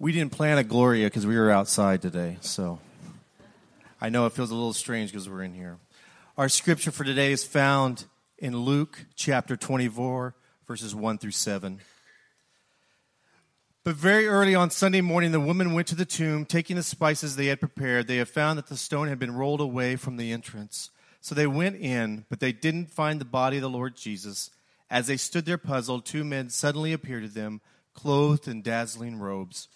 We didn't plan a Gloria because we were outside today, so I know it feels a little strange because we're in here. Our scripture for today is found in Luke chapter 24, verses 1 through 7. But very early on Sunday morning, the women went to the tomb, taking the spices they had prepared. They had found that the stone had been rolled away from the entrance. So they went in, but they didn't find the body of the Lord Jesus. As they stood there puzzled, two men suddenly appeared to them, clothed in dazzling robes.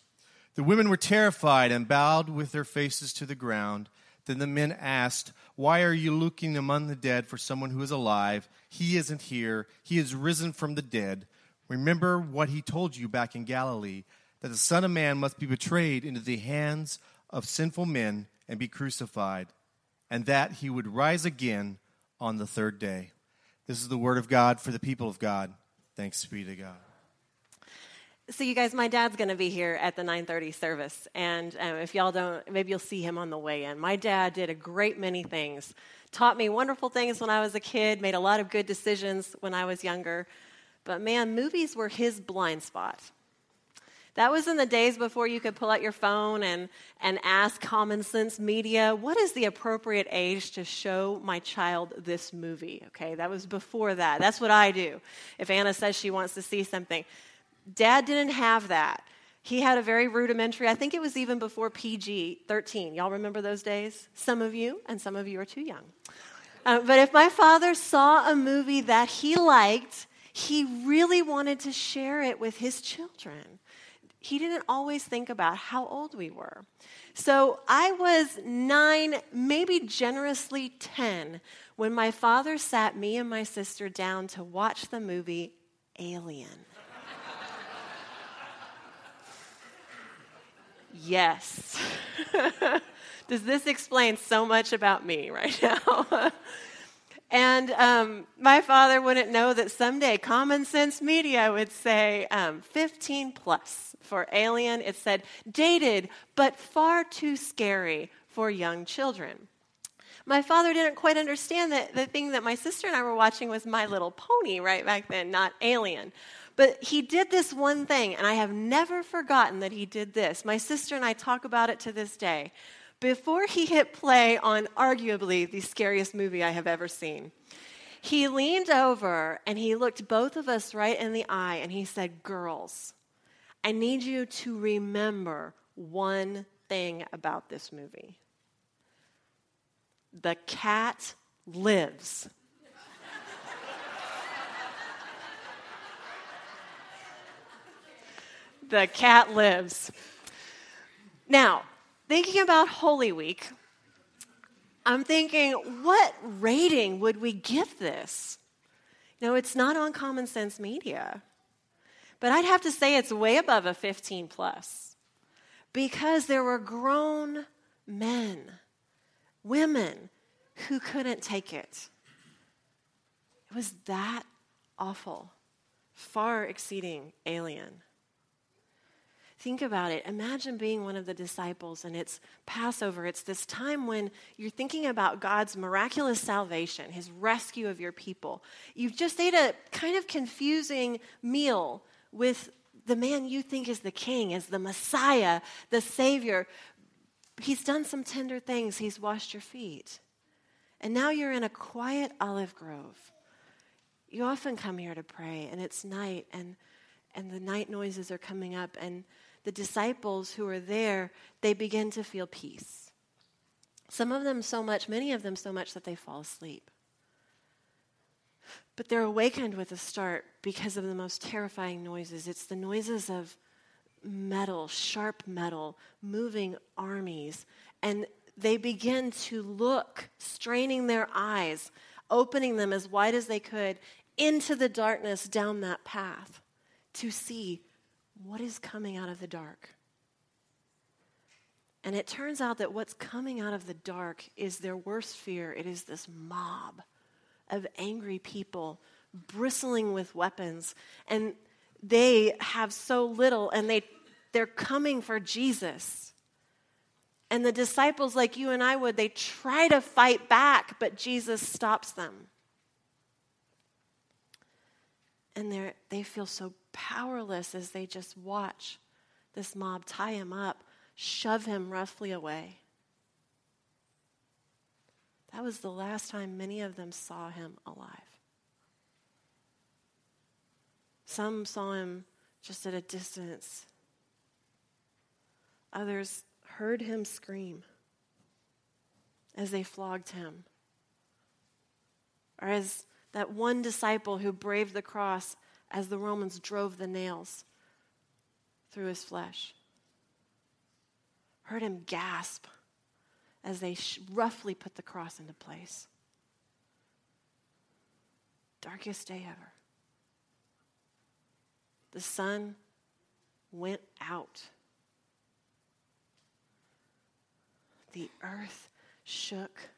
The women were terrified and bowed with their faces to the ground. Then the men asked, Why are you looking among the dead for someone who is alive? He isn't here. He is risen from the dead. Remember what he told you back in Galilee that the Son of Man must be betrayed into the hands of sinful men and be crucified, and that he would rise again on the third day. This is the word of God for the people of God. Thanks be to God. So, you guys, my dad's going to be here at the 9:30 service, and um, if y'all don't, maybe you'll see him on the way in. My dad did a great many things, taught me wonderful things when I was a kid, made a lot of good decisions when I was younger. But man, movies were his blind spot. That was in the days before you could pull out your phone and, and ask Common Sense Media, what is the appropriate age to show my child this movie? Okay, that was before that. That's what I do. If Anna says she wants to see something, Dad didn't have that. He had a very rudimentary, I think it was even before PG 13. Y'all remember those days? Some of you, and some of you are too young. Uh, but if my father saw a movie that he liked, he really wanted to share it with his children. He didn't always think about how old we were. So I was nine, maybe generously 10, when my father sat me and my sister down to watch the movie Alien. Yes. Does this explain so much about me right now? and um, my father wouldn't know that someday Common Sense Media would say um, 15 plus for Alien. It said dated, but far too scary for young children. My father didn't quite understand that the thing that my sister and I were watching was My Little Pony right back then, not Alien. But he did this one thing, and I have never forgotten that he did this. My sister and I talk about it to this day. Before he hit play on arguably the scariest movie I have ever seen, he leaned over and he looked both of us right in the eye and he said, Girls, I need you to remember one thing about this movie the cat lives. The cat lives. Now, thinking about Holy Week, I'm thinking, what rating would we give this? You know, it's not on Common Sense Media, but I'd have to say it's way above a 15 plus because there were grown men, women who couldn't take it. It was that awful, far exceeding alien. Think about it. Imagine being one of the disciples and it's Passover. It's this time when you're thinking about God's miraculous salvation, his rescue of your people. You've just ate a kind of confusing meal with the man you think is the king, is the Messiah, the Savior. He's done some tender things, he's washed your feet. And now you're in a quiet olive grove. You often come here to pray, and it's night, and, and the night noises are coming up, and the disciples who are there, they begin to feel peace. Some of them so much, many of them so much that they fall asleep. But they're awakened with a start because of the most terrifying noises. It's the noises of metal, sharp metal, moving armies. And they begin to look, straining their eyes, opening them as wide as they could into the darkness down that path to see what is coming out of the dark? And it turns out that what's coming out of the dark is their worst fear. It is this mob of angry people bristling with weapons. And they have so little, and they, they're coming for Jesus. And the disciples, like you and I would, they try to fight back, but Jesus stops them. And they they feel so powerless as they just watch this mob tie him up, shove him roughly away. That was the last time many of them saw him alive. Some saw him just at a distance. Others heard him scream as they flogged him. Or as that one disciple who braved the cross as the Romans drove the nails through his flesh. Heard him gasp as they sh- roughly put the cross into place. Darkest day ever. The sun went out. The earth shook.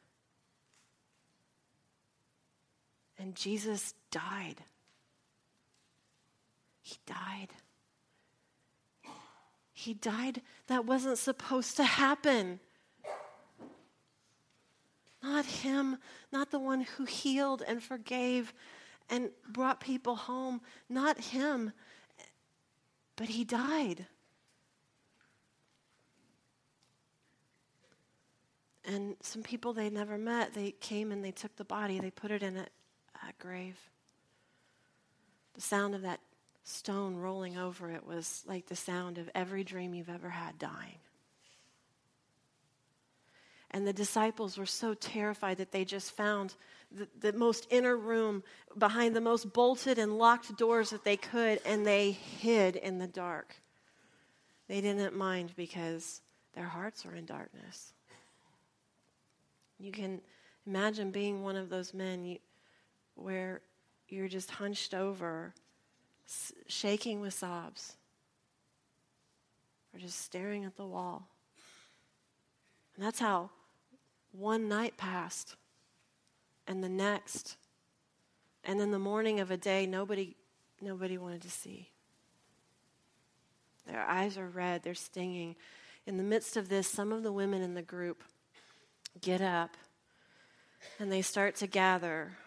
And Jesus died. He died. He died. That wasn't supposed to happen. Not him, not the one who healed and forgave and brought people home. Not him. But he died. And some people they never met, they came and they took the body, they put it in a, a grave. The sound of that stone rolling over it was like the sound of every dream you've ever had dying. And the disciples were so terrified that they just found the, the, most inner room behind the most bolted and locked doors that they could, and they hid in the dark. They didn't mind because their hearts were in darkness. You can imagine being one of those men you, where you're just hunched over, shaking with sobs, or just staring at the wall. And that's how one night passed, and the next, and then the morning of a day nobody, nobody wanted to see. Their eyes are red, they're stinging. In the midst of this, some of the women in the group get up and they start to gather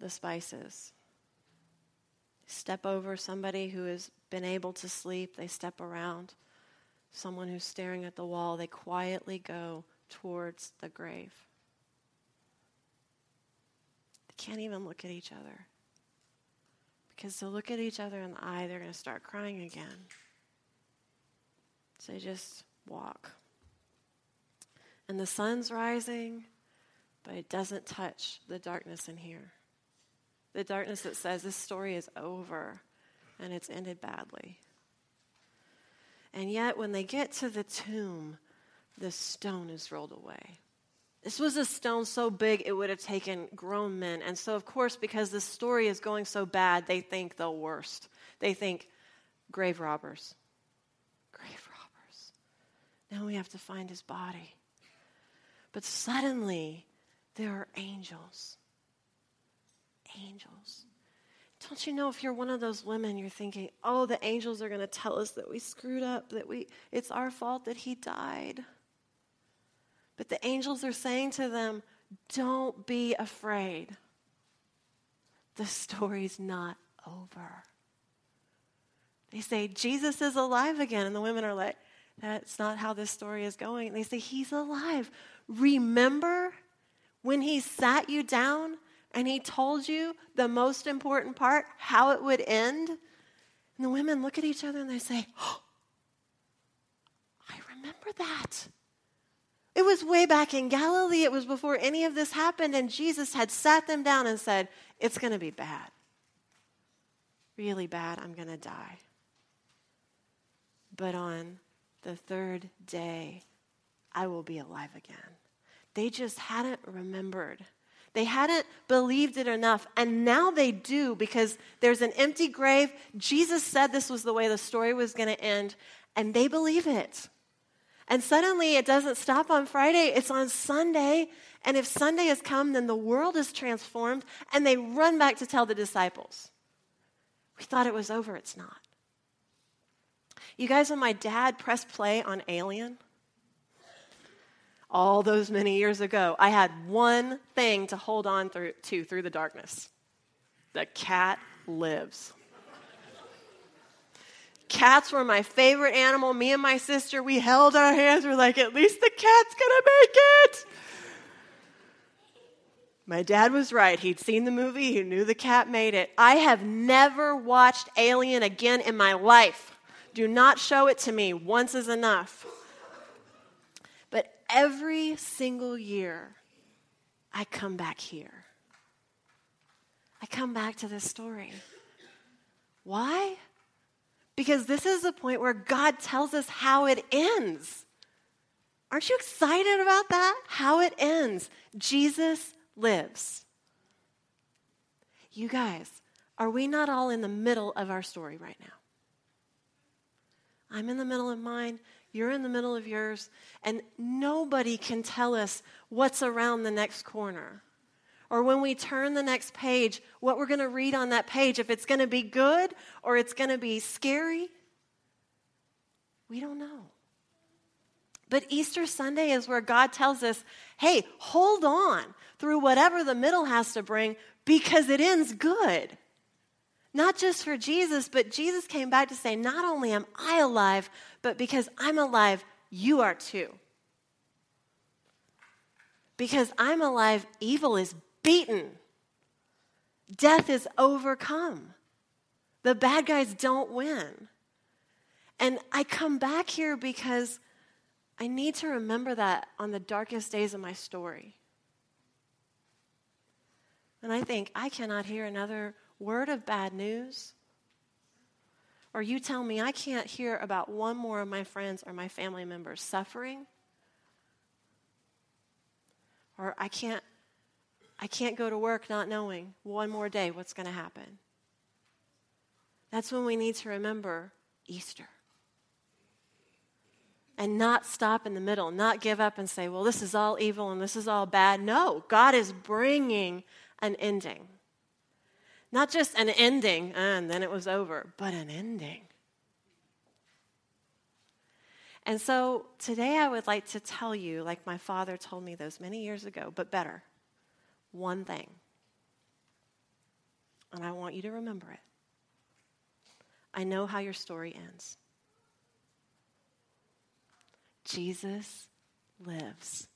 the spices. Step over somebody who has been able to sleep, they step around someone who's staring at the wall, they quietly go towards the grave. They can't even look at each other. Because to look at each other in the eye, they're going to start crying again. So they just walk. And the sun's rising, but it doesn't touch the darkness in here. The darkness that says this story is over and it's ended badly. And yet, when they get to the tomb, the stone is rolled away. This was a stone so big it would have taken grown men. And so, of course, because the story is going so bad, they think the worst. They think grave robbers. Grave robbers. Now we have to find his body. But suddenly, there are angels. Angels. Don't you know if you're one of those women, you're thinking, oh, the angels are going to tell us that we screwed up, that we, it's our fault that he died. But the angels are saying to them, don't be afraid. The story's not over. They say, Jesus is alive again. And the women are like, that's not how this story is going. And they say, He's alive. Remember when He sat you down and He told you the most important part, how it would end? And the women look at each other and they say, oh, I remember that. It was way back in Galilee. It was before any of this happened. And Jesus had sat them down and said, It's going to be bad. Really bad. I'm going to die. But on the third day, I will be alive again. They just hadn't remembered. They hadn't believed it enough, and now they do because there's an empty grave. Jesus said this was the way the story was going to end, and they believe it. And suddenly it doesn't stop on Friday, it's on Sunday. And if Sunday has come, then the world is transformed, and they run back to tell the disciples. We thought it was over, it's not. You guys, when my dad pressed play on Alien, all those many years ago, I had one thing to hold on through, to through the darkness the cat lives. Cats were my favorite animal. Me and my sister, we held our hands. We're like, at least the cat's gonna make it. My dad was right. He'd seen the movie, he knew the cat made it. I have never watched Alien again in my life. Do not show it to me. Once is enough. Every single year, I come back here. I come back to this story. Why? Because this is the point where God tells us how it ends. Aren't you excited about that? How it ends. Jesus lives. You guys, are we not all in the middle of our story right now? I'm in the middle of mine, you're in the middle of yours, and nobody can tell us what's around the next corner. Or when we turn the next page, what we're going to read on that page, if it's going to be good or it's going to be scary, we don't know. But Easter Sunday is where God tells us, hey, hold on through whatever the middle has to bring because it ends good. Not just for Jesus, but Jesus came back to say, not only am I alive, but because I'm alive, you are too. Because I'm alive, evil is beaten, death is overcome. The bad guys don't win. And I come back here because I need to remember that on the darkest days of my story. And I think, I cannot hear another word of bad news. Or you tell me I can't hear about one more of my friends or my family members suffering. Or I can't I can't go to work not knowing one more day what's going to happen. That's when we need to remember Easter and not stop in the middle, not give up and say, well, this is all evil and this is all bad. No, God is bringing an ending. Not just an ending and then it was over, but an ending. And so today I would like to tell you, like my father told me those many years ago, but better, one thing. And I want you to remember it. I know how your story ends. Jesus lives.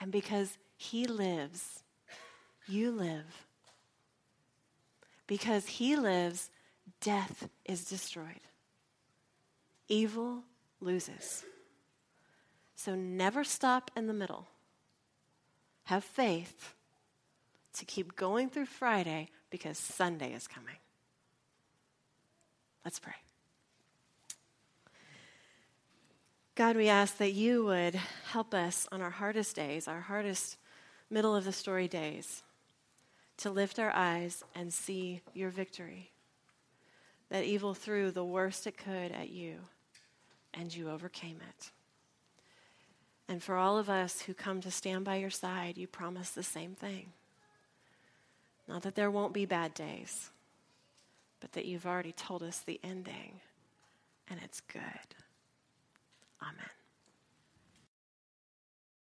And because he lives, you live. Because he lives, death is destroyed. Evil loses. So never stop in the middle. Have faith to keep going through Friday because Sunday is coming. Let's pray. God, we ask that you would help us on our hardest days, our hardest middle of the story days, to lift our eyes and see your victory. That evil threw the worst it could at you, and you overcame it. And for all of us who come to stand by your side, you promise the same thing. Not that there won't be bad days, but that you've already told us the ending, and it's good. Amen.